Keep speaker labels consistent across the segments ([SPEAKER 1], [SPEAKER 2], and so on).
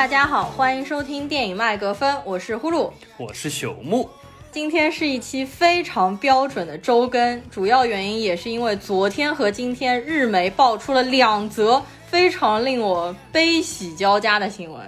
[SPEAKER 1] 大家好，欢迎收听电影麦格芬，我是呼噜。
[SPEAKER 2] 我是朽木，
[SPEAKER 1] 今天是一期非常标准的周更，主要原因也是因为昨天和今天日媒爆出了两则非常令我悲喜交加的新闻。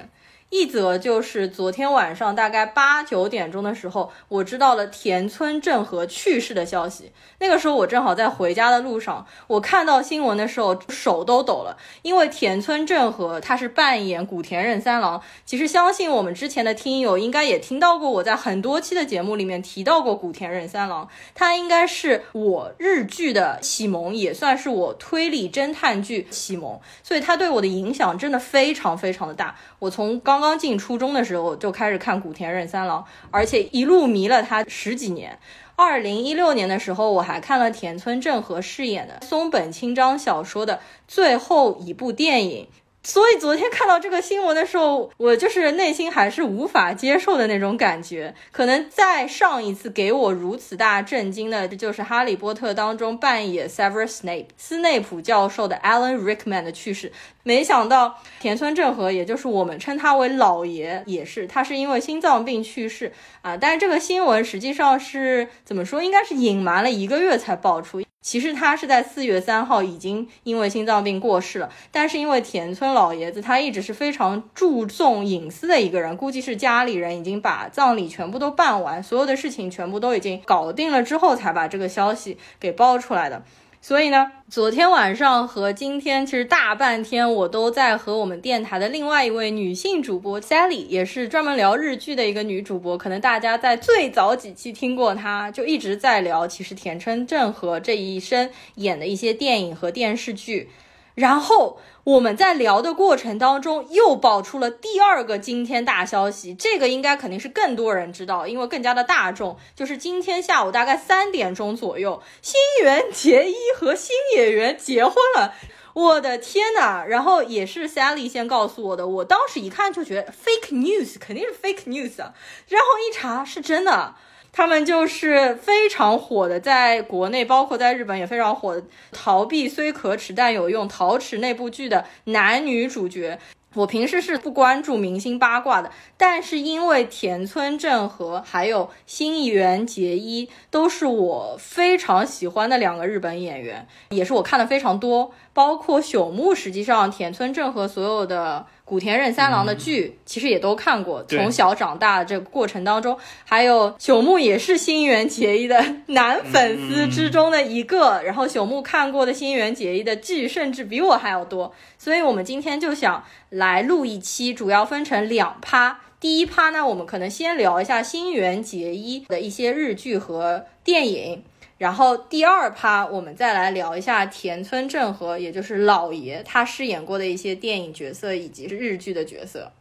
[SPEAKER 1] 一则就是昨天晚上大概八九点钟的时候，我知道了田村正和去世的消息。那个时候我正好在回家的路上，我看到新闻的时候手都抖了，因为田村正和他是扮演古田任三郎。其实相信我们之前的听友应该也听到过，我在很多期的节目里面提到过古田任三郎，他应该是我日剧的启蒙，也算是我推理侦探剧启蒙，所以他对我的影响真的非常非常的大。我从刚刚进初中的时候就开始看古田任三郎，而且一路迷了他十几年。二零一六年的时候，我还看了田村正和饰演的松本清张小说的最后一部电影。所以昨天看到这个新闻的时候，我就是内心还是无法接受的那种感觉。可能在上一次给我如此大震惊的，这就是《哈利波特》当中扮演 Severus Snape 斯内普教授的 Alan Rickman 的去世。没想到田村正和，也就是我们称他为老爷，也是他是因为心脏病去世啊。但是这个新闻实际上是怎么说？应该是隐瞒了一个月才爆出。其实他是在四月三号已经因为心脏病过世了，但是因为田村老爷子他一直是非常注重隐私的一个人，估计是家里人已经把葬礼全部都办完，所有的事情全部都已经搞定了之后，才把这个消息给爆出来的。所以呢，昨天晚上和今天其实大半天，我都在和我们电台的另外一位女性主播 Sally，也是专门聊日剧的一个女主播，可能大家在最早几期听过她，就一直在聊其实田村正和这一生演的一些电影和电视剧。然后我们在聊的过程当中，又爆出了第二个惊天大消息，这个应该肯定是更多人知道，因为更加的大众。就是今天下午大概三点钟左右，新垣结衣和新演员结婚了。我的天呐！然后也是 Sally 先告诉我的，我当时一看就觉得 fake news，肯定是 fake news 啊。然后一查是真的。他们就是非常火的，在国内包括在日本也非常火的。逃避虽可耻但有用，逃耻那部剧的男女主角。我平时是不关注明星八卦的，但是因为田村正和还有新垣结衣都是我非常喜欢的两个日本演员，也是我看的非常多。包括朽木，实际上田村正和所有的古田任三郎的剧，其实也都看过。从小长大的这个过程当中，还有朽木也是新垣结衣的男粉丝之中的一个。然后朽木看过的新垣结衣的剧，甚至比我还要多。所以我们今天就想来录一期，主要分成两趴。第一趴呢，我们可能先聊一下新垣结衣的一些日剧和电影。然后第二趴，我们再来聊一下田村正和，也就是老爷他饰演过的一些电影角色以及是日剧的角色。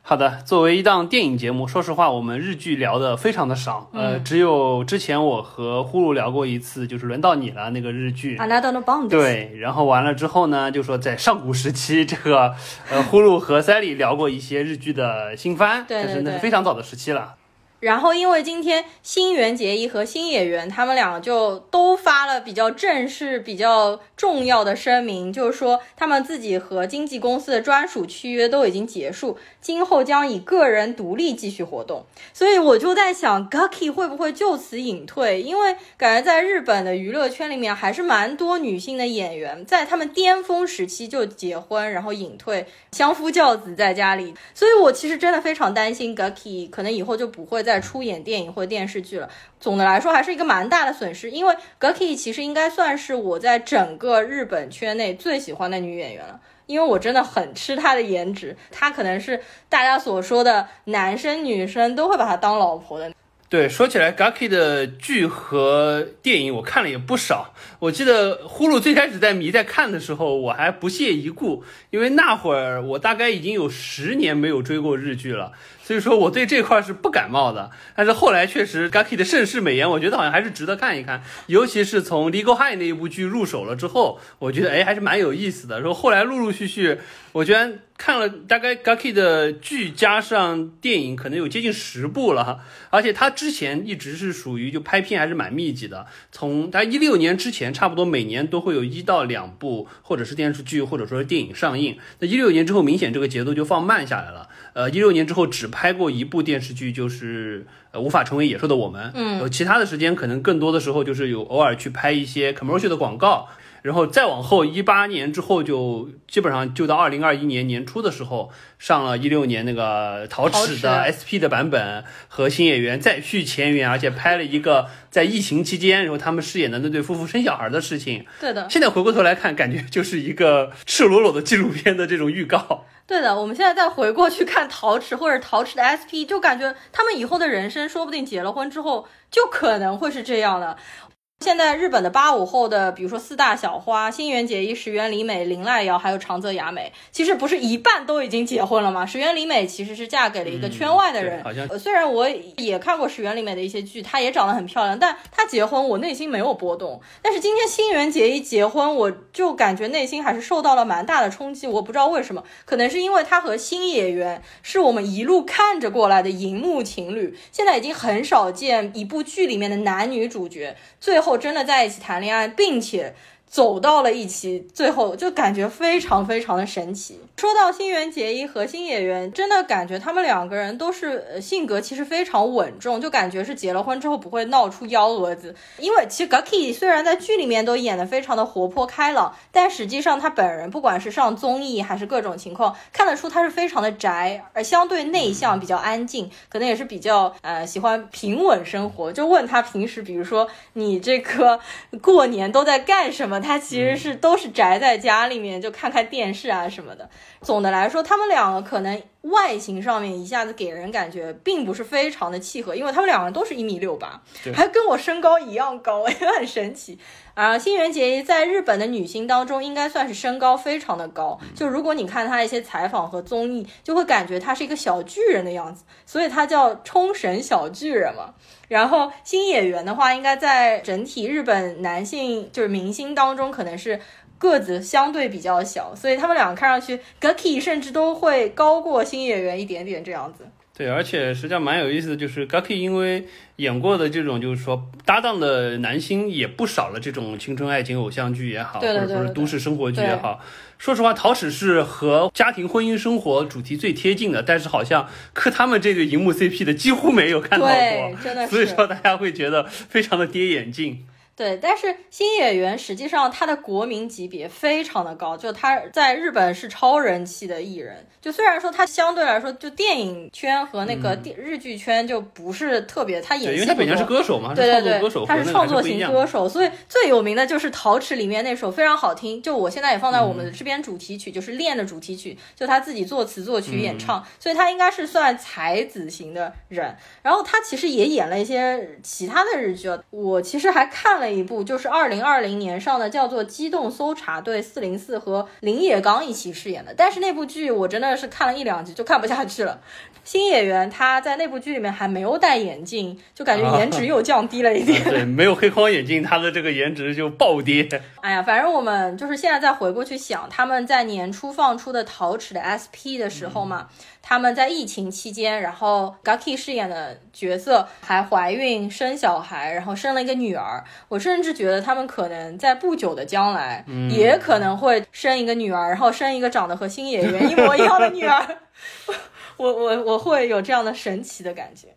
[SPEAKER 2] 好的，作为一档电影节目，说实话，我们日剧聊的非常的少，呃，
[SPEAKER 1] 嗯
[SPEAKER 2] 只有之前我和呼噜聊过一次，就是轮到你了那个日剧。对，然后完了之后呢，就说在上古时期，这个呃，呼噜和塞里聊过一些日剧的新番，
[SPEAKER 1] 对对
[SPEAKER 2] 但是那是非常早的时期了。
[SPEAKER 1] 然后因为今天新垣结衣和新演员他们俩就都发了比较正式、比较重要的声明，就是说他们自己和经纪公司的专属契约都已经结束，今后将以个人独立继续活动。所以我就在想，Gaki 会不会就此隐退？因为感觉在日本的娱乐圈里面还是蛮多女性的演员，在他们巅峰时期就结婚，然后隐退，相夫教子在家里。所以我其实真的非常担心 Gaki 可能以后就不会再出演电影或电视剧了。总的来说，还是一个蛮大的损失，因为 Gaki 其实应该算是我在整个日本圈内最喜欢的女演员了。因为我真的很吃她的颜值，她可能是大家所说的男生女生都会把她当老婆的。
[SPEAKER 2] 对，说起来，Gaki 的剧和电影我看了也不少。我记得呼噜最开始在迷在看的时候，我还不屑一顾，因为那会儿我大概已经有十年没有追过日剧了，所以说我对这块是不感冒的。但是后来确实，Gaki 的盛世美颜，我觉得好像还是值得看一看，尤其是从《Legal High》那一部剧入手了之后，我觉得哎还是蛮有意思的。说后后来陆陆续续，我居然看了大概 Gaki 的剧加上电影，可能有接近十部了，而且他之前一直是属于就拍片还是蛮密集的，从他一六年之前，差不多每年都会有一到两部或者是电视剧或者说是电影上映。那一六年之后，明显这个节奏就放慢下来了。呃，一六年之后只拍过一部电视剧，就是呃无法成为野兽的我们。
[SPEAKER 1] 嗯
[SPEAKER 2] 呃，其他的时间可能更多的时候就是有偶尔去拍一些 commercial 的广告。然后再往后，一八年之后就基本上就到二零二一年年初的时候，上了一六年那个陶
[SPEAKER 1] 陶
[SPEAKER 2] 齿的 SP 的版本和新演员再续前缘，而且拍了一个在疫情期间，然后他们饰演的那对夫妇生小孩的事情。
[SPEAKER 1] 对的，
[SPEAKER 2] 现在回过头来看，感觉就是一个赤裸裸的纪录片的这种预告。
[SPEAKER 1] 对的。我们现在再回过去看陶瓷或者陶瓷的 SP，就感觉他们以后的人生，说不定结了婚之后，就可能会是这样的。现在日本的八五后的，比如说四大小花、新垣结衣、石原里美、林濑遥，还有长泽雅美，其实不是一半都已经结婚了吗？石原里美其实是嫁给了一个圈外的人。
[SPEAKER 2] 嗯好像
[SPEAKER 1] 呃虽然我也看过石原里美的一些剧，她也长得很漂亮，但她结婚我内心没有波动。但是今天新垣结衣结婚，我就感觉内心还是受到了蛮大的冲击。我不知道为什么，可能是因为她和新演员是我们一路看着过来的荧幕情侣，现在已经很少见一部剧里面的男女主角最后真的在一起谈恋爱，并且。走到了一起，最后就感觉非常非常的神奇。说到新垣结衣和新演员，真的感觉他们两个人都是呃性格其实非常稳重，就感觉是结了婚之后不会闹出幺蛾子。因为其实 Gaki 虽然在剧里面都演得非常的活泼开朗，但实际上他本人不管是上综艺还是各种情况，看得出他是非常的宅，而相对内向，比较安静，可能也是比较呃喜欢平稳生活。就问他平时，比如说你这个过年都在干什么，他其实是都是宅在家里面，就看看电视啊什么的。总的来说，他们两个可能外形上面一下子给人感觉并不是非常的契合，因为他们两个人都是一米六八，还跟我身高一样高，也很神奇。啊，新垣结衣在日本的女星当中应该算是身高非常的高，就如果你看她一些采访和综艺，就会感觉她是一个小巨人的样子，所以她叫冲绳小巨人嘛。然后新演员的话，应该在整体日本男性就是明星当中，可能是个子相对比较小，所以他们两个看上去 Gaki 甚至都会高过新演员一点点这样子。
[SPEAKER 2] 对，而且实际上蛮有意思的，就是 Gaki 因为演过的这种就是说搭档的男星也不少了，这种青春爱情偶像剧也好，
[SPEAKER 1] 对对
[SPEAKER 2] 或者说是都市生活剧也好。说实话，陶史是和家庭婚姻生活主题最贴近的，但是好像磕他们这对荧幕 CP 的几乎没有看到过，，
[SPEAKER 1] 真的是。
[SPEAKER 2] 所以说大家会觉得非常的跌眼镜。
[SPEAKER 1] 对，但是新演员实际上他的国民级别非常的高，就他在日本是超人气的艺人。就虽然说他相对来说，就电影圈和那个电、日剧圈就不是特别，他演
[SPEAKER 2] 对，因为他本身是。歌手嘛，
[SPEAKER 1] 对对对
[SPEAKER 2] 歌手，，
[SPEAKER 1] 他是创作型歌手，所以最有名的就是《陶瓷》里面那首非常好听，就我现在也放在我们这边主题曲，就是《恋》的主题曲，就他自己作词作曲演
[SPEAKER 2] 嗯
[SPEAKER 1] 唱，所以他应该是算才子型的人。然后他其实也演了一些其他的日剧啊，我其实还看了一部，就是二零二零年上的，叫做《机动搜查队四零四》，和林野刚一起饰演的。但是那部剧我真的是看了一两集就看不下去了。新演员他在那部剧里面还没有戴眼镜，就感觉颜值又降低了一点。
[SPEAKER 2] 啊 对，没有黑框眼镜，他的这个颜值就暴跌。
[SPEAKER 1] 哎呀，反正我们就是现在再回过去想，他们在年初放出的陶齿的 SP 的时候嘛，他们在疫情期间，然后 Gaki 饰演的角色还怀孕生小孩，然后生了一个女儿。我甚至觉得他们可能在不久的将来，也可能会生一个女儿，然后生一个长得和新演员一模一样的女儿。我我我会有这样的神奇的感觉。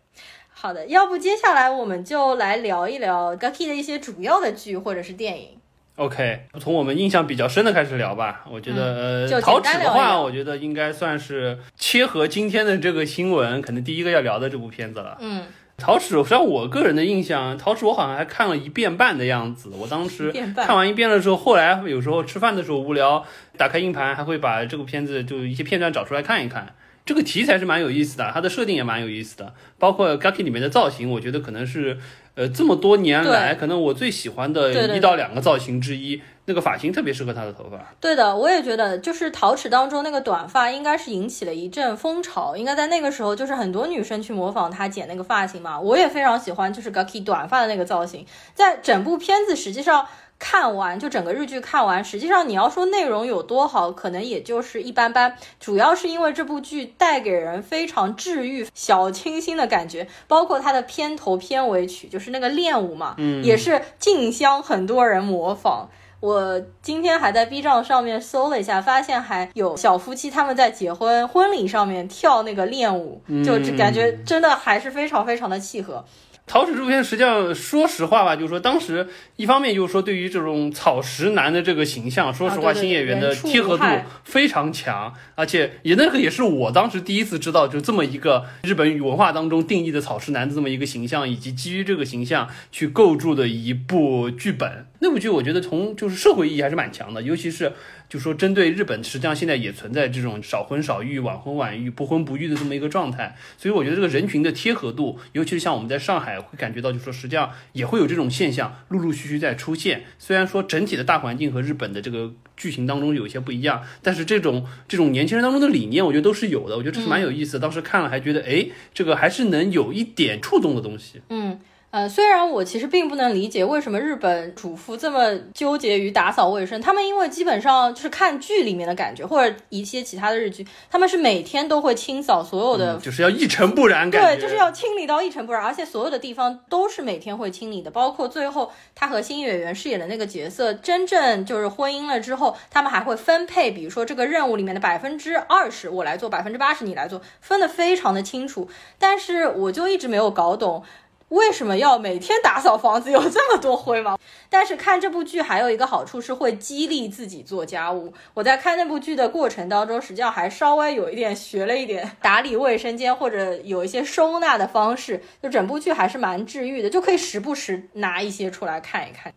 [SPEAKER 1] 好的，要不接下来我们就来聊一聊 Gaki 的一些主要的剧或者是电影。
[SPEAKER 2] OK，从我们印象比较深的开始聊吧。我觉得，呃，
[SPEAKER 1] 就简
[SPEAKER 2] 陶齿的话，我觉得应该算是切合今天的这个新闻，可能第一个要聊的这部片子了。
[SPEAKER 1] 嗯，
[SPEAKER 2] 陶齿，实际上我个人的印象，陶史我好像还看了一遍半的样子。我当时看完一遍的时候，后来有时候吃饭的时候无聊，打开硬盘还会把这部片子就一些片段找出来看一看。这个题材是蛮有意思的，它的设定也蛮有意思的，包括 Gaki 里面的造型，我觉得可能是呃这么多年来可能我最喜欢的一到两个造型之一。那个发型特别适合他的头发。
[SPEAKER 1] 对的，我也觉得，就是陶齿当中那个短发，应该是引起了一阵风潮。应该在那个时候，就是很多女生去模仿他剪那个发型嘛。我也非常喜欢，就是 Gaki 短发的那个造型。在整部片子实际上看完，就整个日剧看完，实际上你要说内容有多好，可能也就是一般般。主要是因为这部剧带给人非常治愈、小清新的感觉，包括它的片头片尾曲，就是那个练舞嘛，
[SPEAKER 2] 嗯
[SPEAKER 1] 也是竞相很多人模仿。我今天还在 B 站上面搜了一下，发现还有小夫妻他们在结婚婚礼上面跳那个练舞，就感觉真的还是非常非常的契合。
[SPEAKER 2] 陶齿这部片实际上，说实话吧，就是说当时一方面就是说对于这种草食男的这个形象，说实话，新演员的贴合度非常强，而且也那个也是我当时第一次知道，就这么一个日本文化当中定义的草食男的这么一个形象，以及基于这个形象去构筑的一部剧本。那部剧我觉得从就是社会意义还是蛮强的，尤其是就说针对日本，实际上现在也存在这种少婚少育、晚婚晚育、不婚不育的这么一个状态，所以我觉得这个人群的贴合度，尤其是像我们在上海会感觉到，就说实际上也会有这种现象陆陆续续在出现。虽然说整体的大环境和日本的这个剧情当中有一些不一样，但是这种这种年轻人当中的理念，我觉得都是有的。我觉得这是蛮有意思的。当时看了还觉得，哎，这个还是能有一点触动的东西。
[SPEAKER 1] 嗯，呃，虽然我其实并不能理解为什么日本主妇这么纠结于打扫卫生，他们因为基本上就是看剧里面的感觉，或者一些其他的日剧，他们是每天都会清扫所有的
[SPEAKER 2] 嗯就是要一尘不染，感觉
[SPEAKER 1] 对，就是要清理到一尘不染，而且所有的地方都是每天会清理的，包括最后他和新演员饰演的那个角色，真正就是婚姻了之后，他们还会分配，比如说这个任务里面的百分之二十我来做，百分之八十你来做，分得非常的清楚。但是我就一直没有搞懂。为什么要每天打扫房子？有这么多灰吗？但是看这部剧还有一个好处是会激励自己做家务。我在看那部剧的过程当中，实际上还稍微有一点学了一点打理卫生间或者有一些收纳的方式，就整部剧还是蛮治愈的，就可以时不时拿一些出来看一看。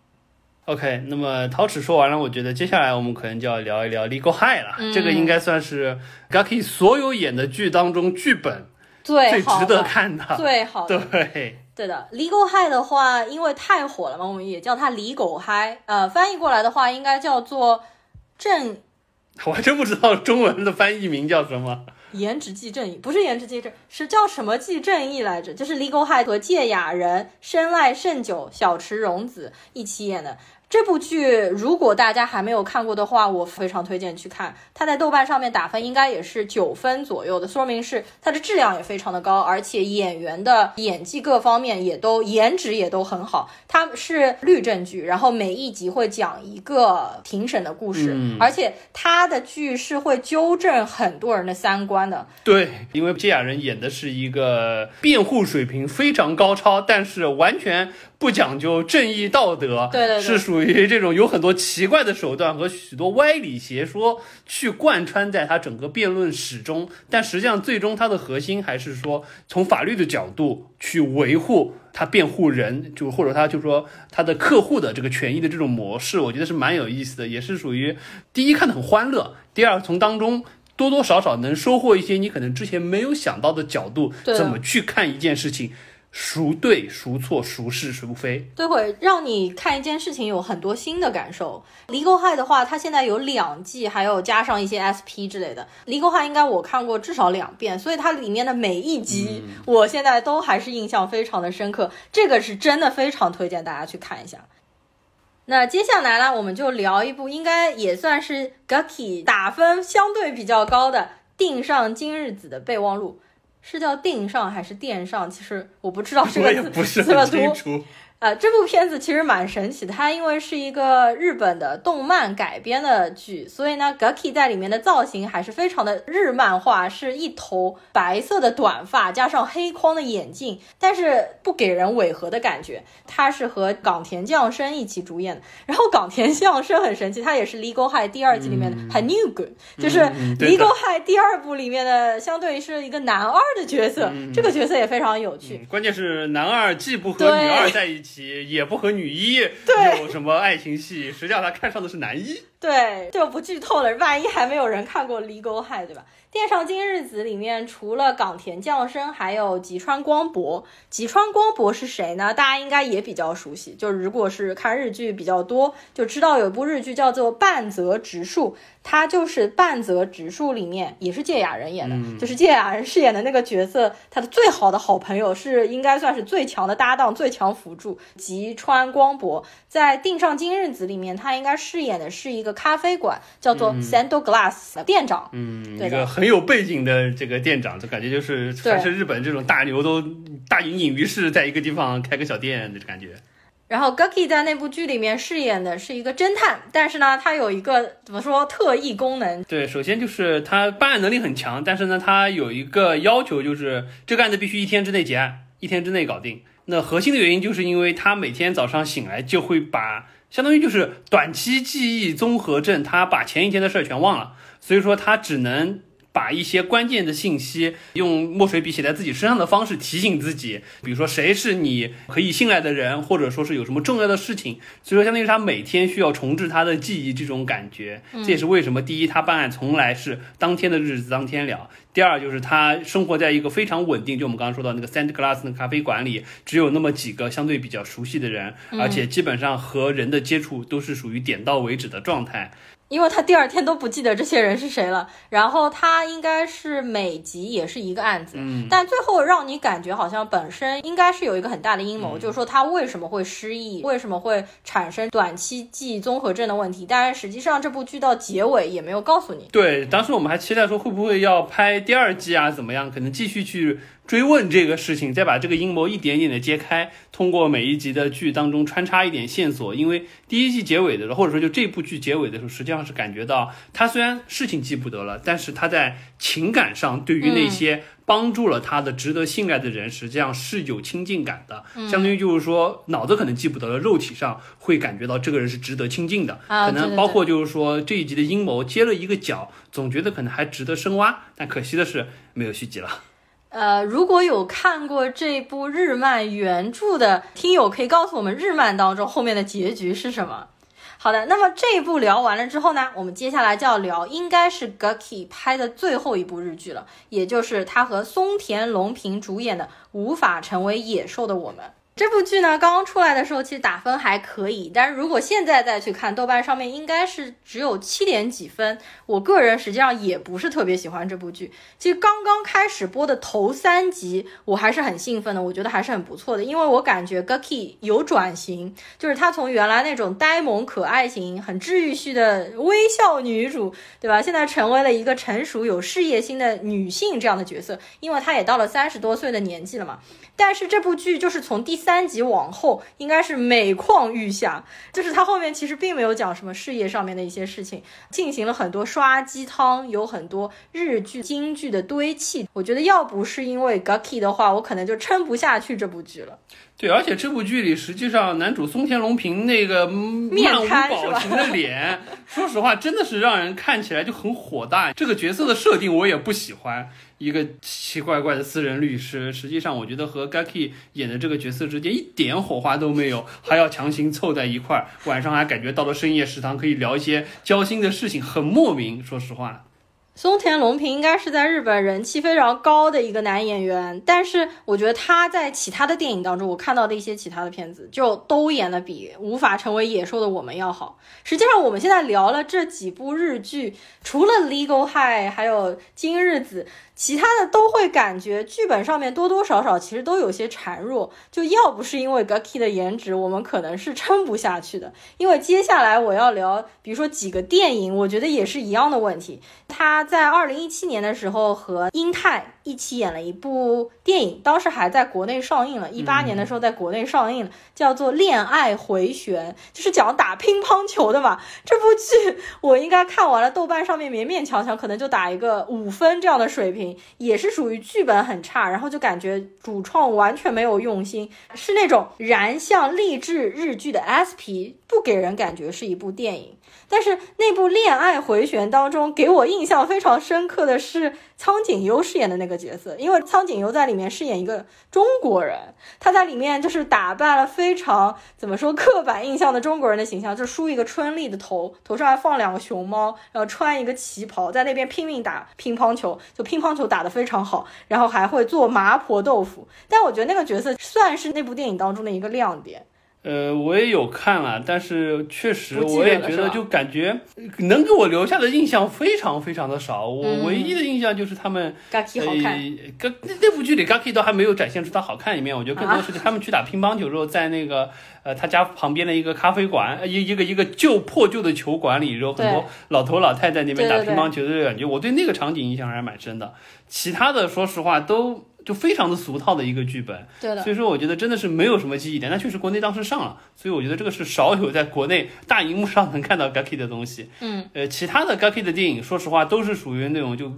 [SPEAKER 2] OK，那么陶齿说完了，我觉得接下来我们可能就要聊一聊《Legal High》了。
[SPEAKER 1] 嗯
[SPEAKER 2] 这个应该算是 Gaki 所有演的剧当中剧本
[SPEAKER 1] 最
[SPEAKER 2] 最值得，看的。
[SPEAKER 1] 最好的。
[SPEAKER 2] 对，
[SPEAKER 1] 对的，Legal High 的话，因为太火了嘛，我们也叫它离狗嗨。呃，翻译过来的话，应该叫做正
[SPEAKER 2] 我还真不知道中文的翻译名叫什么。
[SPEAKER 1] 颜值即正义，不是颜值即正，是叫什么即正义来着？就是 Legal High 和芥雅人、深濑胜久、小池荣子一起演的。这部剧如果大家还没有看过的话，我非常推荐去看。它在豆瓣上面打分应该也是九分左右的，说明是它的质量也非常的高，而且演员的演技各方面也都颜值也都很好。它是律政剧，然后每一集会讲一个庭审的故事，
[SPEAKER 2] 嗯
[SPEAKER 1] 而且它的剧是会纠正很多人的三观的。
[SPEAKER 2] 对，因为这雅人演的是一个辩护水平非常高超，但是完全不讲究正义道德，
[SPEAKER 1] 对对对
[SPEAKER 2] 是属于这种有很多奇怪的手段和许多歪理邪说去贯穿在他整个辩论史中，但实际上最终它的核心还是说从法律的角度去维护他辩护人，就或者他就说他的客户的这个权益的这种模式，我觉得是蛮有意思的，也是属于第一看得很欢乐，第二从当中。多多少少能收获一些你可能之前没有想到的角度，
[SPEAKER 1] 对
[SPEAKER 2] 怎么去看一件事情，孰对孰错，孰是孰非。
[SPEAKER 1] 对，会让你看一件事情有很多新的感受。《Legal High》的话，它现在有两季，还有加上一些 SP 之类的。《Legal High》应该我看过至少两遍，所以它里面的每一集，我现在都还是印象非常的深刻。这个是真的非常推荐大家去看一下。那接下来呢，我们就聊一部应该也算是 Gucky 打分相对比较高的《定上今日子的备忘录》，是叫定上还是电上？其实我不知道这个字怎么读。呃，这部片子其实蛮神奇的，它因为是一个日本的动漫改编的剧，所以呢，Gaki 在里面的造型还是非常的日漫化，是一头白色的短发加上黑框的眼镜，但是不给人违和的感觉。他是和冈田将生一起主演的，然后冈田将生很神奇，他也是《Legal High》第二季里面的 Hanugun，、就是《
[SPEAKER 2] 嗯对的
[SPEAKER 1] Legal High》第二部里面的相对于是一个男二的角色，这个角色也非常有趣。
[SPEAKER 2] 嗯，关键是男二既不和女二在一起，起，也不和女一有什么爱情戏，实际上他看上的是男一。
[SPEAKER 1] 对，就不剧透了，万一还没有人看过《Legal High》，对吧？《电上今日子》里面除了冈田将生，还有吉川光博。吉川光博是谁呢？大家应该也比较熟悉，就如果是看日剧比较多，就知道有一部日剧叫做《半泽直树》，他就是《半泽直树》里面也是芥雅人演的，就是芥雅人饰演的那个角色，他的最好的好朋友是应该算是最强的搭档、最强辅助吉川光博。在《定上今日子》里面，他应该饰演的是一个咖啡馆，叫做 Sando Glass 的店长。
[SPEAKER 2] 嗯，
[SPEAKER 1] 对的
[SPEAKER 2] 很有背景的这个店长，就感觉就是
[SPEAKER 1] 对
[SPEAKER 2] 凡是日本这种大牛都大隐隐于市，在一个地方开个小店的感觉。
[SPEAKER 1] 然后 Gucky 在那部剧里面饰演的是一个侦探，但是呢，他有一个怎么说特异功能，
[SPEAKER 2] 对，首先就是他办案能力很强，但是呢，他有一个要求，就是这个案子必须一天之内结案，一天之内搞定。那核心的原因就是因为他每天早上醒来就会把，相当于就是短期记忆综合症，他把前一天的事儿全忘了，所以说他只能。把一些关键的信息用墨水笔写在自己身上的方式提醒自己，比如说谁是你可以信赖的人，或者说是有什么重要的事情，所以说相当于他每天需要重置他的记忆这种感觉。这也是为什么第一他办案从来是当天的日子当天了，第二就是他生活在一个非常稳定，就我们刚刚说到那个 Sand Glass 的咖啡馆里，只有那么几个相对比较熟悉的人，而且基本上和人的接触都是属于点到为止的状态。
[SPEAKER 1] 因为他第二天都不记得这些人是谁了。然后他应该是每集也是一个案子，
[SPEAKER 2] 嗯
[SPEAKER 1] 但最后让你感觉好像本身应该是有一个很大的阴谋，
[SPEAKER 2] 嗯
[SPEAKER 1] 就是说他为什么会失忆，为什么会产生短期记忆综合症的问题。但是实际上这部剧到结尾也没有告诉你。
[SPEAKER 2] 对，当时我们还期待说会不会要拍第二季啊，怎么样？可能继续去追问这个事情，再把这个阴谋一点点的揭开，通过每一集的剧当中穿插一点线索。因为第一季结尾的时候，或者说就这部剧结尾的时候，实际上是感觉到他虽然事情记不得了，但是他在情感上对于那些帮助了他的值得信赖的人，实际上是有亲近感的。相当于就是说，脑子可能记不得了，肉体上会感觉到这个人是值得亲近的。可能包括就是说这一集的阴谋接了一个角，总觉得可能还值得深挖，但可惜的是没有续集了。
[SPEAKER 1] 呃，如果有看过这部日漫原著的听友，可以告诉我们日漫当中后面的结局是什么。好的，那么这一部聊完了之后呢，我们接下来就要聊应该是 Gucky 拍的最后一部日剧了，也就是他和松田龙平主演的《无法成为野兽的我们》。这部剧呢，刚刚出来的时候其实打分还可以，但是如果现在再去看，豆瓣上面应该是只有七点几分。我个人实际上也不是特别喜欢这部剧。其实刚刚开始播的头三集，我还是很兴奋的，我觉得还是很不错的，因为我感觉 Gucky 有转型，就是她从原来那种呆萌可爱型、很治愈系的微笑女主，对吧？现在成为了一个成熟有事业心的女性这样的角色，因为她也到了三十多岁的年纪了嘛。但是这部剧就是从第三集往后，应该是每况愈下，就是它后面其实并没有讲什么事业上面的一些事情，进行了很多刷鸡汤，有很多日剧、京剧的堆砌。我觉得要不是因为 Gucky 的话，我可能就撑不下去这部剧了。
[SPEAKER 2] 对，而且这部剧里，实际上男主松田龙平那个嗯
[SPEAKER 1] 面
[SPEAKER 2] 无表情的脸，说实话，真的是让人看起来就很火大。这个角色的设定我也不喜欢，一个奇奇怪怪的私人律师，实际上我觉得和 Gaki 演的这个角色之间一点火花都没有，还要强行凑在一块儿，晚上还感觉到了深夜食堂可以聊一些交心的事情，很莫名。说实话。
[SPEAKER 1] 松田龙平应该是在日本人气非常高的一个男演员，但是我觉得他在其他的电影当中，我看到的一些其他的片子就都演的比《无法成为野兽的我们》要好。实际上，我们现在聊了这几部日剧，除了《Legal High》还有《今日子》，其他的都会感觉剧本上面多多少少其实都有些孱弱。就要不是因为 Gucky 的颜值，我们可能是撑不下去的。因为接下来我要聊，比如说几个电影，我觉得也是一样的问题。他在二零一七年的时候和英泰一起演了一部电影，当时还在国内上映了，一八年的时候在国内上映了，叫做《恋爱回旋》，就是讲打乒乓球的嘛。这部剧我应该看完了，豆瓣上面勉勉强强可能就打一个五分这样的水平，也是属于剧本很差，然后就感觉主创完全没有用心，是那种燃向励志日剧的 SP，不给人感觉是一部电影。但是那部《恋爱回旋》当中给我印象非常深刻的是苍井优饰演的那个角色，因为苍井优在里面饰演一个中国人，他在里面就是打扮了非常怎么说刻板印象的中国人的形象，就梳一个春丽的头，头上还放两个熊猫，然后穿一个旗袍，在那边拼命打乒乓球，就乒乓球打得非常好，然后还会做麻婆豆腐。但我觉得那个角色算是那部电影当中的一个亮点。
[SPEAKER 2] 呃，我也有看了，但是确实我也觉得就感觉能给我留下的印象非常非常的少。我
[SPEAKER 1] 嗯。
[SPEAKER 2] 唯一的印象就是他们呃，跟那那部剧里 Gaki 都还没有展现出他好看一面，我觉得更多是他们去打乒乓球之后，在那个呃他家旁边的一个咖啡馆，呃一一个一个旧破旧的球馆里，然后很多老头老太太那边打乒乓球的感觉，我对那个场景印象还是蛮深的。其他的说实话都就非常的俗套的一个剧本，
[SPEAKER 1] 对的
[SPEAKER 2] 所，以说我觉得真的是没有什么记忆点。那确实国内当时上了，所以我觉得这个是少有在国内大荧幕上能看到 Gaki 的东西。
[SPEAKER 1] 嗯，
[SPEAKER 2] 呃，其他的 Gaki 的电影，说实话都是属于那种就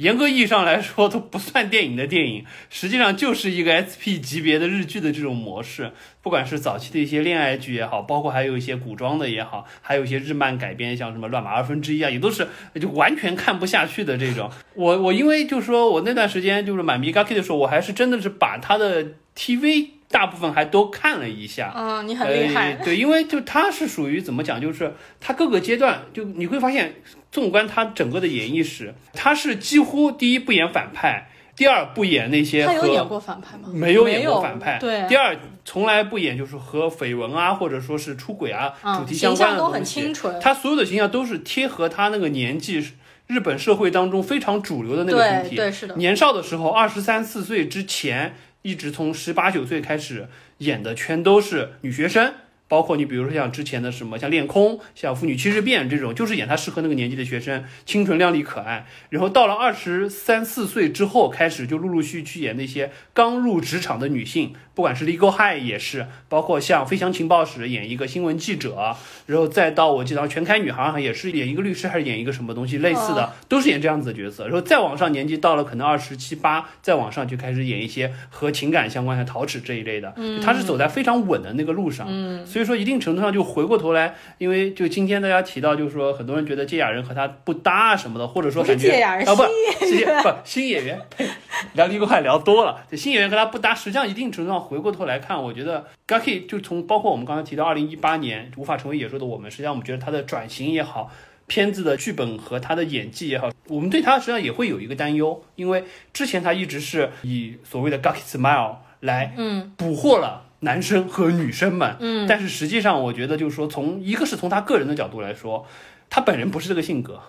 [SPEAKER 2] 严格意义上来说 都不算电影的电影，实际上就是一个 SP 级别的日剧的这种模式。不管是早期的一些恋爱剧也好，包括还有一些古装的也好，还有一些日漫改编，像什么《乱马二分之一》啊，也都是就完全看不下去的这种。我我因为就是说我那段时间就是满迷 g a k 的时候，我还是真的是把他的 TV 大部分还都看了一下。
[SPEAKER 1] 嗯，你很厉害，
[SPEAKER 2] 呃。对，因为就他是属于怎么讲，就是他各个阶段，就你会发现，纵观他整个的演艺史，他是几乎第一不演反派，第二不演那些和
[SPEAKER 1] 他有演过反派吗？
[SPEAKER 2] 没有演过反派，
[SPEAKER 1] 对，
[SPEAKER 2] 第二从来不演就是和绯闻啊，或者说是出轨啊、
[SPEAKER 1] 嗯
[SPEAKER 2] 主题相关
[SPEAKER 1] 形象都很清纯
[SPEAKER 2] 他所有的形象都是贴合他那个年纪。日本社会当中非常主流的那个群体，
[SPEAKER 1] 对对是的，
[SPEAKER 2] 年少的时候，二十三四岁之前，一直从十八九岁开始演的全都是女学生，包括你比如说像之前的什么像恋空、像妇女七日变这种，就是演她适合那个年纪的学生，清纯靓丽可爱。然后到了二十三四岁之后，开始就陆陆续续演那些刚入职场的女性，不管是 Legal High 也是，包括像《飞翔情报室》演一个新闻记者，然后再到我记得《全开女孩》好像也是演一个律师，还是演一个什么东西类似的，都是演这样子的角色。然后再往上年纪到了可能二十七八，再往上就开始演一些和情感相关的陶齿这一类的，就他是走在非常稳的那个路上。
[SPEAKER 1] 嗯，
[SPEAKER 2] 所以说一定程度上就回过头来，因为就今天大家提到，就是说很多人觉得芥雅人和他不搭啊什么的，或者说感觉
[SPEAKER 1] 芥雅人
[SPEAKER 2] 啊不新演不新演员，呸聊离过海聊多了，这新演员和他不搭，实际上一定程度上回过头来看，我觉得 Gaki 就从包括我们刚才提到二零一八年无法成为野兽的我们，实际上我们觉得他的转型也好。片子的剧本和他的演技也好，我们对他实际上也会有一个担忧，因为之前他一直是以所谓的 Gaki Smile 来
[SPEAKER 1] 嗯
[SPEAKER 2] 捕获了男生和女生们，
[SPEAKER 1] 嗯，
[SPEAKER 2] 但是实际上，我觉得就是说，从一个是从他个人的角度来说，他本人不是这个性格，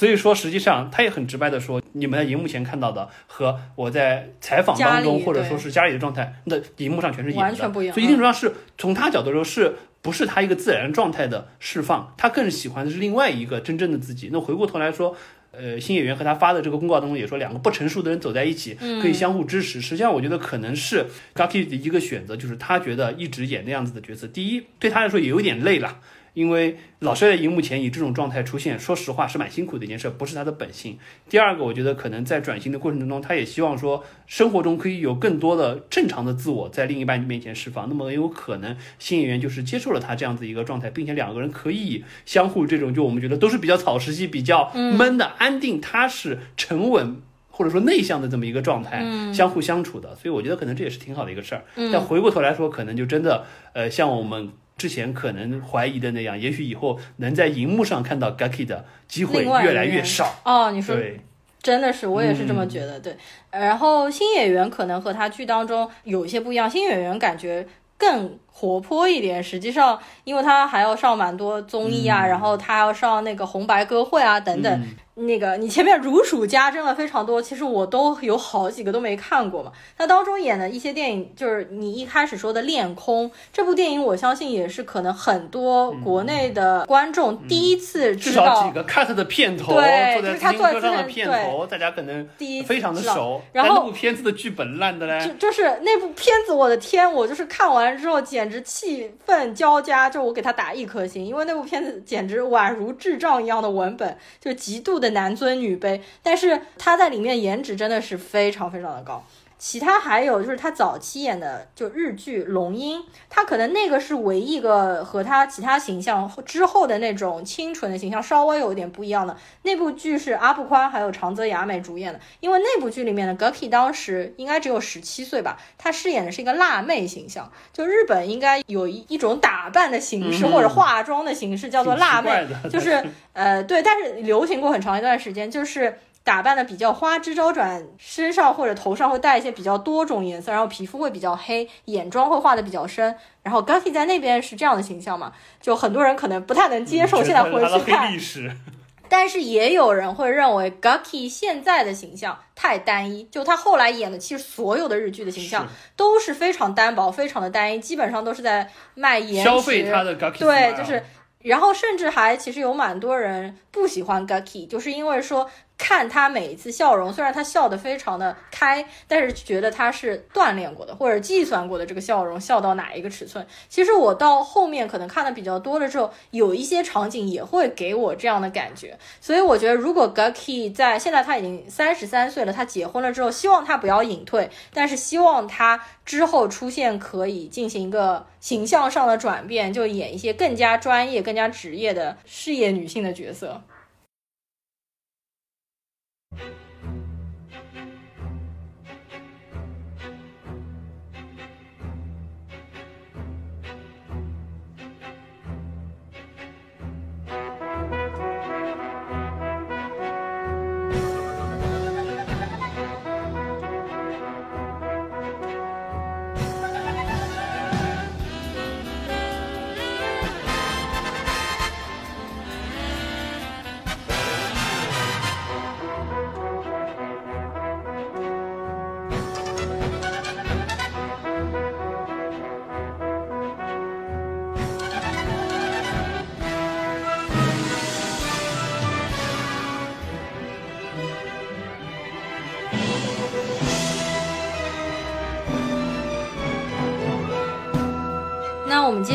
[SPEAKER 2] 所以说实际上他也很直白的说，你们在荧幕前看到的和我在采访当中或者说是家里的状态，那荧幕上全是演的，
[SPEAKER 1] 完全不一样
[SPEAKER 2] 所以一定程度上是从他角度说是。不是他一个自然状态的释放，他更喜欢的是另外一个真正的自己。那回过头来说，呃，新演员和他发的这个公告当中也说，两个不成熟的人走在一起，可以相互支持。实际上，我觉得可能是 Gaki 的一个选择，就是他觉得一直演那样子的角色，第一对他来说也有点累了。因为老帅在荧幕前以这种状态出现，说实话是蛮辛苦的一件事，不是他的本性。第二个，我觉得可能在转型的过程中，他也希望说生活中可以有更多的正常的自我在另一半面前释放。那么很有可能新演员就是接受了他这样子一个状态，并且两个人可以相互这种就我们觉得都是比较草食系、比较闷的、安定、踏实、沉稳。或者说内向的这么一个状态，相互相处的，所以我觉得可能这也是挺好的一个事儿。但回过头来说，可能就真的，呃，像我们之前可能怀疑的那样，也许以后能在荧幕上看到 Gaki 的机会越来越少。
[SPEAKER 1] 哦，你说
[SPEAKER 2] 对，
[SPEAKER 1] 真的是，我也是这么觉得。对，呃然后新演员可能和他剧当中有一些不一样，新演员感觉更活泼一点。实际上，因为他还要上蛮多综艺啊，然后他要上那个红白歌会啊等等。那个你前面如数家珍了非常多，其实我都有好几个都没看过嘛。他当中演的一些电影，就是你一开始说的《恋空》这部电影，我相信也是可能很多国内的观众第一次知道。
[SPEAKER 2] 至少几个 cut 的片头，
[SPEAKER 1] 对就是他坐在
[SPEAKER 2] 车上的
[SPEAKER 1] 自行对
[SPEAKER 2] 片头，大家可能
[SPEAKER 1] 第一
[SPEAKER 2] 非常的熟。
[SPEAKER 1] 然后
[SPEAKER 2] 那部片子的剧本烂的嘞，
[SPEAKER 1] 就就是那部片子，我的天，我就是看完之后简直气愤交加，就我给他打一颗星，因为那部片子简直宛如智障一样的文本，就极度的男尊女卑，但是他在里面颜值真的是非常非常的高。其他还有就是他早期演的就日剧《龙樱》，他可能那个是唯一一个和他其他形象之后的那种清纯的形象稍微有点不一样的。那部剧是阿部宽还有长泽雅美主演的，因为那部剧里面的 Guki 当时应该只有十七岁吧，他饰演的是一个辣妹形象。就日本应该有一一种打扮的形式、
[SPEAKER 2] 嗯
[SPEAKER 1] 或者化妆的形式叫做辣妹，就是呃对，但是流行过很长一段时间，就是。打扮的比较花枝招展，身上或者头上会带一些比较多种颜色，然后皮肤会比较黑，眼妆会画的比较深。然后 Gucky 在那边是这样的形象嘛，就很多人可能不太能接受。现在回去看，但是也有人会认为 Gucky 现在的形象太单一，就他后来演的其实所有的日剧的形象都是非常单薄、非常的单一，基本上都是在卖颜值、
[SPEAKER 2] 消费他的
[SPEAKER 1] 对，就是，然后甚至还其实有蛮多人不喜欢 Gucky，就是因为说看他每一次笑容，虽然他笑得非常的开，但是觉得他是锻炼过的或者计算过的这个笑容，笑到哪一个尺寸。其实我到后面可能看的比较多了之后，有一些场景也会给我这样的感觉。所以我觉得，如果 Gucky 在现在他已经三十三岁了，他结婚了之后，希望他不要隐退，但是希望他之后出现可以进行一个形象上的转变，就演一些更加专业、更加职业的事业女性的角色。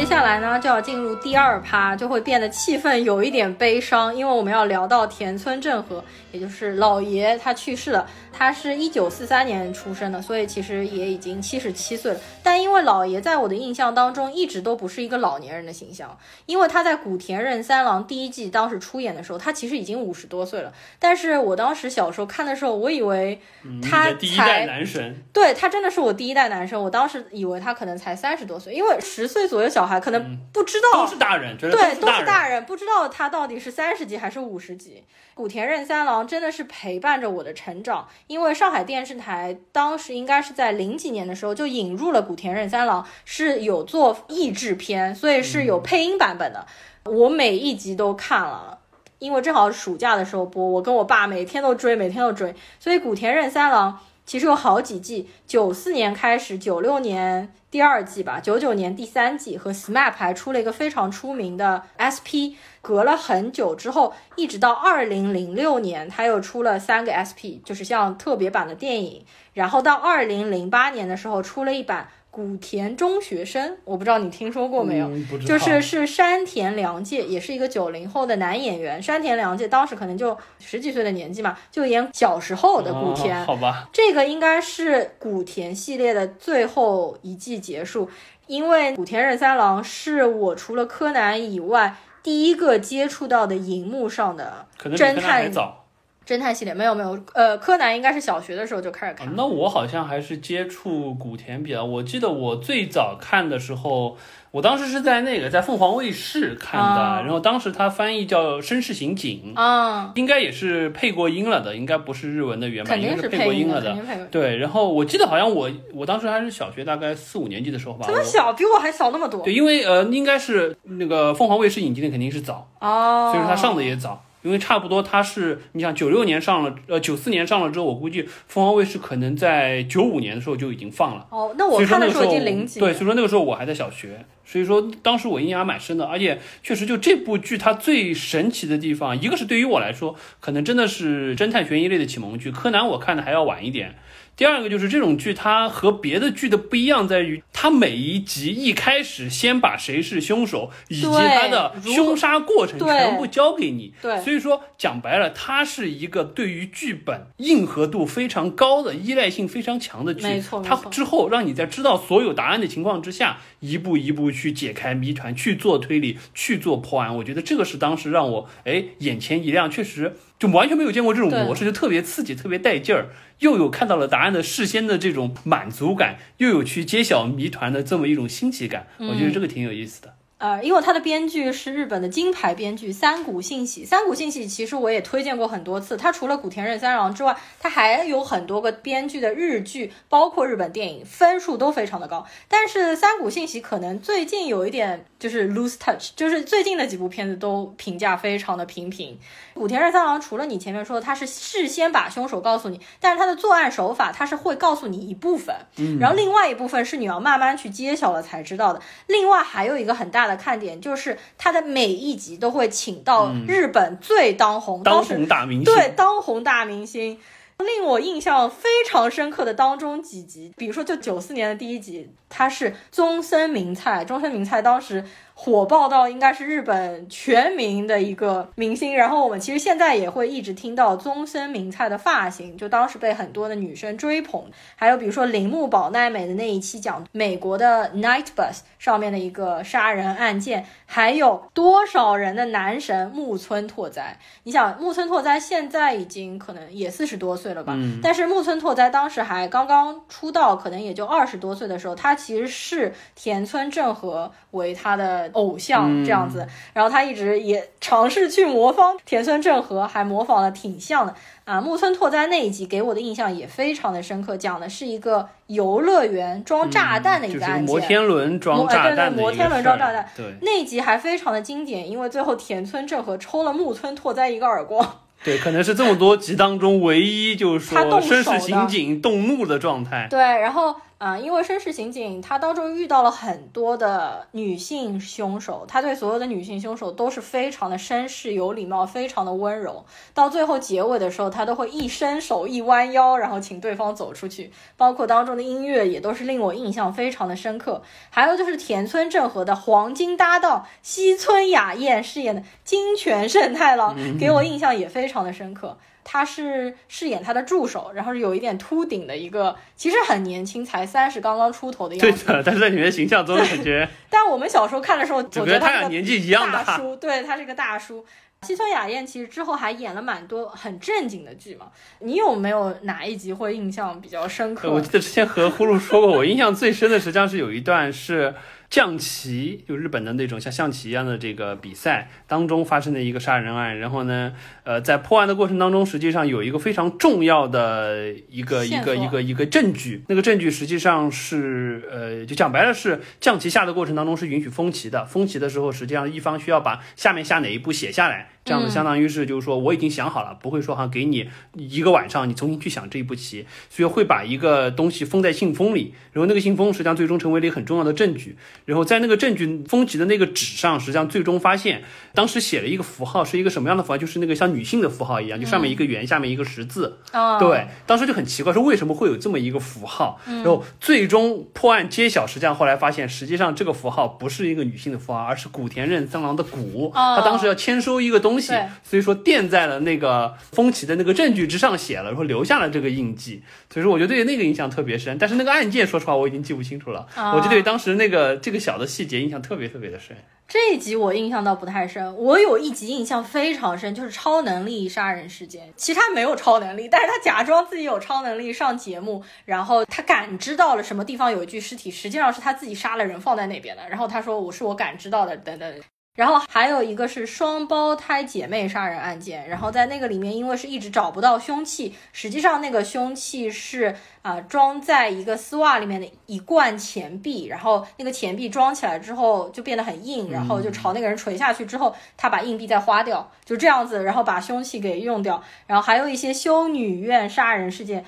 [SPEAKER 1] 接下来呢，就要进入第二趴，就会变得气氛有一点悲伤，因为我们要聊到田村正和，也就是老爷，他去世了。他是一九四三年出生的，所以其实也已经七十七岁了。但因为老爷在我的印象当中一直都不是一个老年人的形象，因为他在古田任三郎第一季当时出演的时候，他其实已经五十多岁了。但是我当时小时候看的时候，我以为
[SPEAKER 2] 嗯
[SPEAKER 1] 他才
[SPEAKER 2] 代男神，
[SPEAKER 1] 对他真的是我第一代男神，我当时以为他可能才三十多岁，因为十岁左右小孩可能不知道，
[SPEAKER 2] 都是大人，真的
[SPEAKER 1] 对，都。是大人，不知道他到底是三十几还是五十几。古田任三郎真的是陪伴着我的成长，因为上海电视台当时应该是在零几年的时候就引入了古田任三郎，是有做译制片，所以是有配音版本的。我每一集都看了。因为正好暑假的时候播，我跟我爸每天都追，每天都追，所以古田任三郎其实有好几季，九四年开始，九六年第二季吧，九九年第三季和 SMAP 还出了一个非常出名的 SP，隔了很久之后，一直到二零零六年，他又出了三个 SP，就是像特别版的电影，然后到二零零八年的时候出了一版。古田中学生，我不知道你听说过没有？就是是山田凉介，也是一个九零后的男演员。山田凉介当时可能就十几岁的年纪嘛，就演小时候的古田。
[SPEAKER 2] 哦好吧，
[SPEAKER 1] 这个应该是古田系列的最后一季结束，因为古田任三郎是我除了柯南以外第一个接触到的荧幕上的侦探
[SPEAKER 2] 早。
[SPEAKER 1] 侦探系列。没有没有，呃，柯南应该是小学的时候就开始看。
[SPEAKER 2] 啊那我好像还是接触古田比较，我记得我最早看的时候，我当时是在那个在凤凰卫视看的，
[SPEAKER 1] 啊
[SPEAKER 2] 然后当时它翻译叫《绅士刑警》，
[SPEAKER 1] 啊、
[SPEAKER 2] 应该也是配过音了的，应该不是日文的原版，
[SPEAKER 1] 肯定
[SPEAKER 2] 应该是配过音了的。对，然后我记得好像我我当时还是小学，大概四五年级的时候吧。我
[SPEAKER 1] 这么小，比我还小那么多。
[SPEAKER 2] 对，因为呃，应该是那个凤凰卫视引进的肯定是早，
[SPEAKER 1] 哦，
[SPEAKER 2] 所以说它上的也早。因为差不多它是，你想九六年上了，呃九四年上了之后，我估计凤凰卫视可能在九五年的时候就已经放了。
[SPEAKER 1] 哦，那我看的时候已经零几
[SPEAKER 2] 对，所以说那个时候我还在小学，所以说当时我印象还蛮深的，而且确实就这部剧它最神奇的地方，一个是对于我来说，可能真的是侦探悬疑类的启蒙剧，柯南我看的还要晚一点。第二个就是这种剧，它和别的剧的不一样在于，它每一集一开始先把谁是凶手以及他的凶杀过程全部交给你。
[SPEAKER 1] 对
[SPEAKER 2] 所以说讲白了，它是一个对于剧本硬核度非常高的、依赖性非常强的剧。它
[SPEAKER 1] 没错没错
[SPEAKER 2] 之后让你在知道所有答案的情况之下，一步一步去解开谜团，去做推理，去做破案。我觉得这个是当时让我哎眼前一亮，确实就完全没有见过这种模式，就特别刺激，特别带劲儿。又有看到了答案的事先的这种满足感，又有去揭晓谜团的这么一种新奇感，我觉得这个挺有意思的。
[SPEAKER 1] 呃，因为它的编剧是日本的金牌编剧三谷幸喜。三谷幸喜其实我也推荐过很多次，他除了古田任三郎之外，他还有很多个编剧的日剧，包括日本电影，分数都非常的高。但是三谷幸喜可能最近有一点就是 lose touch，就是最近的几部片子都评价非常的平平。古田任三郎除了你前面说的他是事先把凶手告诉你，但是他的作案手法他是会告诉你一部分，然后另外一部分是你要慢慢去揭晓了才知道的。另外还有一个很大的看点就是他的每一集都会请到日本最当红、
[SPEAKER 2] 当
[SPEAKER 1] 当
[SPEAKER 2] 红大明星，
[SPEAKER 1] 对当红大明星。令我印象非常深刻的当中几集，比如说就九四年的第一集，他是中森明菜，中森明菜当时火爆到应该是日本全民的一个明星。然后我们其实现在也会一直听到宗森明菜的发型，就当时被很多的女生追捧。还有比如说铃木保奈美的那一期讲美国的 Night Bus 上面的一个杀人案件，还有多少人的男神木村拓哉。你想木村拓哉现在已经可能也四十多岁了吧？
[SPEAKER 2] 嗯
[SPEAKER 1] 但是木村拓哉当时还刚刚出道，可能也就二十多岁的时候，他其实是田村正和为他的偶像这样子，然后他一直也尝试去模仿田村正和，还模仿的挺像的啊。木村拓哉那一集给我的印象也非常的深刻，讲的是一个游乐园装炸弹的一个案件。
[SPEAKER 2] 摩天轮装炸弹的一个
[SPEAKER 1] 对对摩天轮装炸弹
[SPEAKER 2] 对
[SPEAKER 1] 那一集还非常的经典，因为最后田村正和抽了木村拓哉一个耳光。
[SPEAKER 2] 对，可能是这么多集当中唯一就是
[SPEAKER 1] 他动
[SPEAKER 2] 说绅
[SPEAKER 1] 手的
[SPEAKER 2] 士刑警动怒的状态。
[SPEAKER 1] 对，然后啊、呃因为绅士刑警他当中遇到了很多的女性凶手，他对所有的女性凶手都是非常的绅士、有礼貌、非常的温柔。到最后结尾的时候，他都会一伸手、一弯腰，然后请对方走出去。包括当中的音乐也都是令我印象非常的深刻。还有就是田村正和的黄金搭档西村雅彦饰演的金泉胜太郎，给我印象也非常的深刻。他是饰演他的助手，然后是有一点秃顶的一个，其实很年轻，才三十刚刚出头的样子。
[SPEAKER 2] 对的，但是在里面形象中感觉
[SPEAKER 1] 但我们小时候看的时候，我觉得他
[SPEAKER 2] 俩年纪一样大。
[SPEAKER 1] 大叔，对他是个大叔。西村雅彦其实之后还演了蛮多很正经的剧嘛，你有没有哪一集会印象比较深刻？
[SPEAKER 2] 呃我记得之前和呼噜说过，我印象最深的实际上是有一段是象棋，就日本的那种像象棋一样的这个比赛当中发生的一个杀人案。然后呢，呃，在破案的过程当中，实际上有一个非常重要的一个一个一个一个证据。那个证据实际上是呃，就讲白了是象棋下的过程当中是允许封棋的。封棋的时候，实际上一方需要把下面下哪一步写下来。这样子相当于是就是说我已经想好了，不会说哈给你一个晚上你重新去想这一步棋，所以会把一个东西封在信封里，然后那个信封实际上最终成为了一个很重要的证据。然后在那个证据封起的那个纸上，实际上最终发现当时写了一个符号是一个什么样的符号，就是那个像女性的符号一样，就上面一个圆，下面一个十字。
[SPEAKER 1] 啊，
[SPEAKER 2] 对，当时就很奇怪，说为什么会有这么一个符号？然后最终破案揭晓，实际上后来发现，实际上这个符号不是一个女性的符号，而是古田任三郎的古。
[SPEAKER 1] 哦
[SPEAKER 2] 他当时要签收一个东西，所以说垫在了那个风起的那个证据之上写了，然后留下了这个印记。所以说，我就对那个印象特别深。但是那个案件，说实话，我已经记不清楚了。
[SPEAKER 1] 啊
[SPEAKER 2] 我就对当时那个这个小的细节印象特别特别的深。
[SPEAKER 1] 这一集我印象倒不太深，我有一集印象非常深，就是超能力杀人事件。其实他没有超能力，但是他假装自己有超能力上节目，然后他感知到了什么地方有一具尸体，实际上是他自己杀了人放在那边的。然后他说我是我感知到的，等等。然后还有一个是双胞胎姐妹杀人案件，然后在那个里面，因为是一直找不到凶器，实际上那个凶器是啊、装在一个丝袜里面的一罐钱币，然后那个钱币装起来之后就变得很硬，然后就朝那个人锤下去之后，他把硬币再花掉，就这样子，然后把凶器给用掉。然后还有一些修女院杀人事件。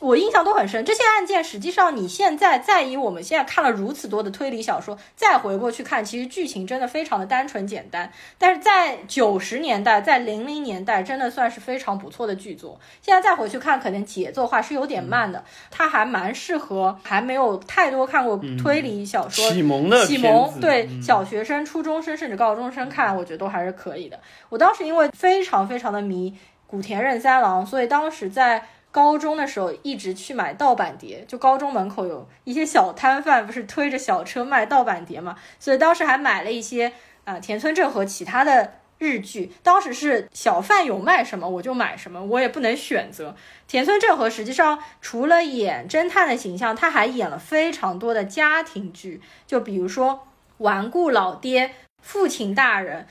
[SPEAKER 1] 我印象都很深。这些案件实际上你现在再以我们现在看了如此多的推理小说，再回过去看，其实剧情真的非常的单纯简单。但是在九十年代，在零零年代，真的算是非常不错的剧作。现在再回去看，可能节奏化是有点慢的，它还蛮适合还没有太多看过推理小说、
[SPEAKER 2] 启蒙的
[SPEAKER 1] 启蒙对
[SPEAKER 2] 嗯
[SPEAKER 1] 小学生、初中生甚至高中生看，我觉得都还是可以的。我当时因为非常非常的迷古田任三郎，所以当时在高中的时候一直去买盗版碟。就高中门口有一些小摊贩，不是推着小车卖盗版碟嘛，所以当时还买了一些啊、田村正和其他的。日剧当时是小贩有卖什么我就买什么，我也不能选择。田村正和实际上除了演侦探的形象，他还演了非常多的家庭剧，就比如说《顽固老爹》《父亲大人》。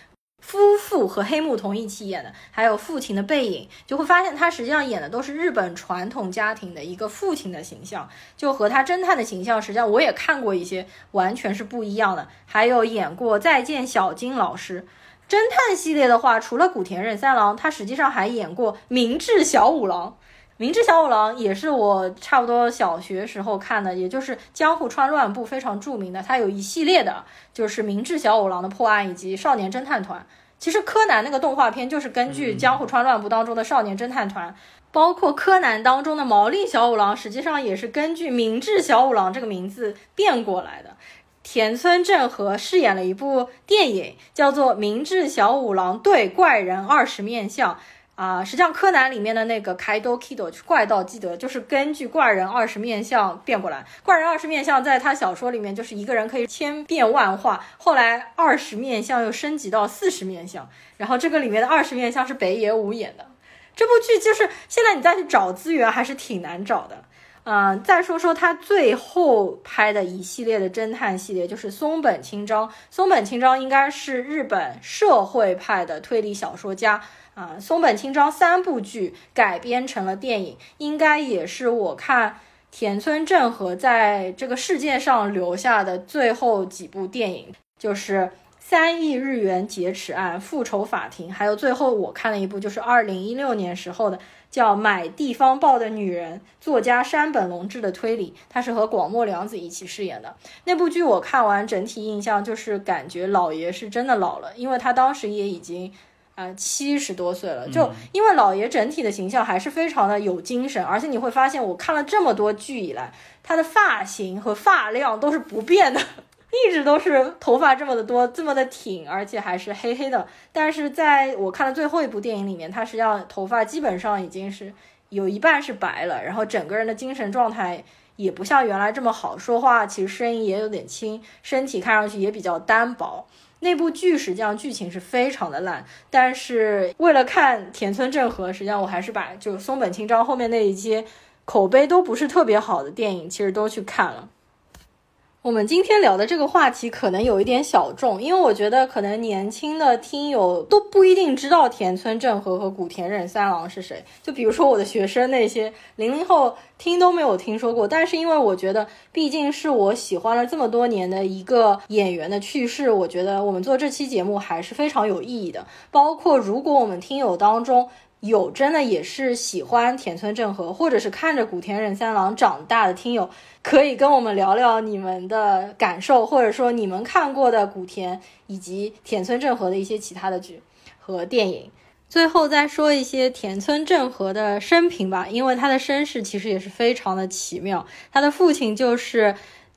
[SPEAKER 1] 夫妇和黑木瞳一起演的，还有父亲的背影，就会发现他实际上演的都是日本传统家庭的一个父亲的形象，就和他侦探的形象，实际上我也看过一些，完全是不一样的。还有演过《再见小金老师》侦探系列的话，除了古田任三郎，他实际上还演过《明智小五郎》。明智小五郎也是我差不多小学时候看的，也就是江户川乱步非常著名的，它有一系列的，就是明智小五郎的破案以及少年侦探团。其实柯南那个动画片就是根据江户川乱步当中的少年侦探团，包括柯南当中的毛利小五郎，实际上也是根据明智小五郎这个名字变过来的。田村正和饰演了一部电影，叫做《明智小五郎对怪人二十面相》。啊，实际上柯南里面的那个开多 Kido 怪盗基德，就是根据怪人二十面相变过来。怪人二十面相在他小说里面就是一个人可以千变万化，后来二十面相又升级到四十面相，然后这个里面的二十面相是北野武演的。这部剧就是现在你再去找资源还是挺难找的。嗯、再说说他最后拍的一系列的侦探系列，就是松本清张。松本清张应该是日本社会派的推理小说家。啊，松本清张三部剧改编成了电影，应该也是我看田村正和在这个世界上留下的最后几部电影，就是《三亿日元劫持案》《复仇法庭》，还有最后我看了一部，就是二零一六年时候的叫《买地方报的女人》，作家山本龙志的推理，他是和广末凉子一起饰演的那部剧。我看完整体印象就是感觉老爷是真的老了，因为他当时也已经。啊，七十多岁了，就因为老爷整体的形象还是非常的有精神，而且你会发现，我看了这么多剧以来，他的发型和发量都是不变的，一直都是头发这么的多，这么的挺，而且还是黑黑的。但是在我看的最后一部电影里面，他实际上头发基本上已经是有一半是白了，然后整个人的精神状态也不像原来这么好，说话其实声音也有点轻，身体看上去也比较单薄。那部剧实际上剧情是非常的烂，但是为了看田村正和，实际上我还是把就松本清张后面那一些口碑都不是特别好的电影，其实都去看了。我们今天聊的这个话题可能有一点小众，因为我觉得可能年轻的听友都不一定知道田村正和和古田任三郎是谁。就比如说我的学生那些零零后听都没有听说过，但是因为我觉得毕竟是我喜欢了这么多年的一个演员的去世，我觉得我们做这期节目还是非常有意义的。包括如果我们听友当中，有真的也是喜欢田村正和，或者是看着古田任三郎长大的听友，可以跟我们聊聊你们的感受，或者说你们看过的古田以及田村正和的一些其他的剧和电影。最后再说一些田村正和的生平吧，因为他的身世其实也是非常的奇妙。他的父亲就是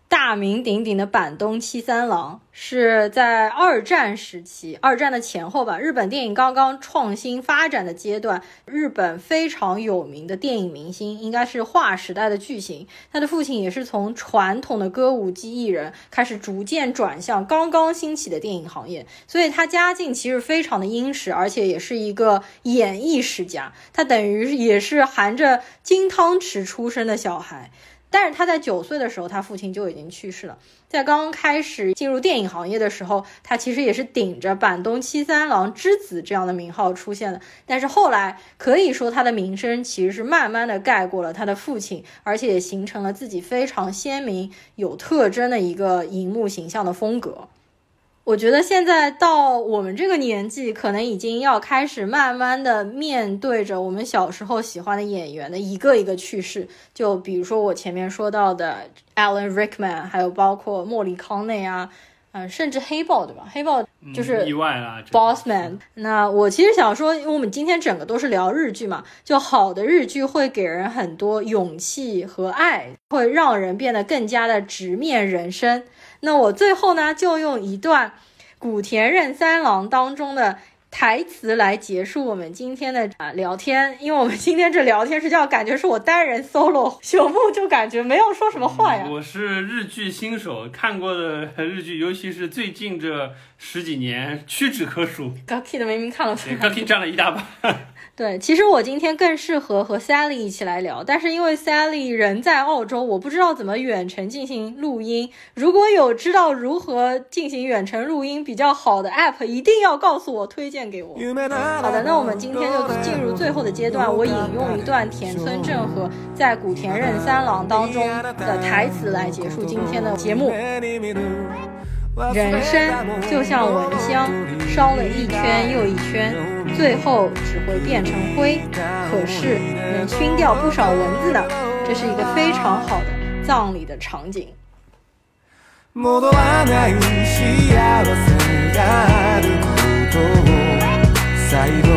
[SPEAKER 1] 大名鼎鼎的板东七三郎，是在二战时期，二战的前后吧，日本电影刚刚创新发展的阶段，日本非常有名的电影明星，应该是划时代的巨星。他的父亲也是从传统的歌舞伎艺人开始，逐渐转向刚刚兴起的电影行业，所以他家境其实非常的殷实，而且也是一个演艺世家。他等于也是含着金汤匙出生的小孩。但是他在九岁的时候，他父亲就已经去世了。在刚开始进入电影行业的时候，他其实也是顶着板东七三郎之子这样的名号出现的。但是后来可以说他的名声其实是慢慢的盖过了他的父亲，而且也形成了自己非常鲜明、有特征的一个荧幕形象的风格。我觉得现在到我们这个年纪，可能已经要开始慢慢的面对着我们小时候喜欢的演员的一个一个去世。就比如说我前面说到的 Alan Rickman，还有包括莫里康内啊，嗯，甚至黑豹，对吧？黑豹就是
[SPEAKER 2] 意外啦
[SPEAKER 1] Bossman。那我其实想说，因为我们今天整个都是聊日剧嘛，就好的日剧会给人很多勇气和爱，会让人变得更加的直面人生。那我最后呢，就用一段古田任三郎当中的台词来结束我们今天的啊聊天，因为我们今天这聊天是叫感觉是我单人 solo，朽木就感觉没有说什么话呀。
[SPEAKER 2] 我是日剧新手，看过的日剧，尤其是最近这十几年屈指可数。
[SPEAKER 1] Gaki 的明明看了
[SPEAKER 2] 对 Gaki 占了一大半。
[SPEAKER 1] 对，其实我今天更适合和 Sally 一起来聊，但是因为 Sally 人在澳洲，我不知道怎么远程进行录音。如果有知道如何进行远程录音比较好的 App，一定要告诉我，推荐给我。好的，那我们今天就进入最后的阶段，我引用一段田村正和在古田任三郎当中的台词来结束今天的节目。人生就像蚊香，烧了一圈又一圈，最后只会变成灰，可是能熏掉不少蚊子呢。这是一个非常好的葬礼的场景。
[SPEAKER 3] 戻らない幸せがあることを最後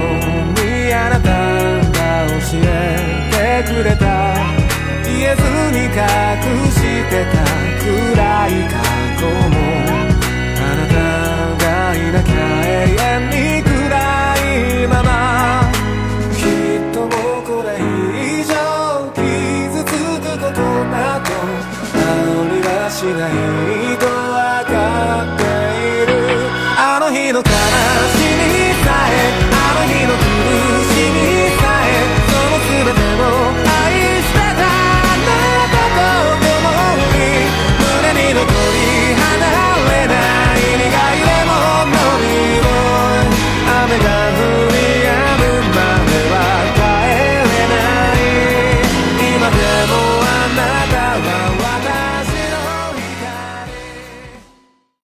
[SPEAKER 3] にあなたが教えてくれた言えずに隠してた暗い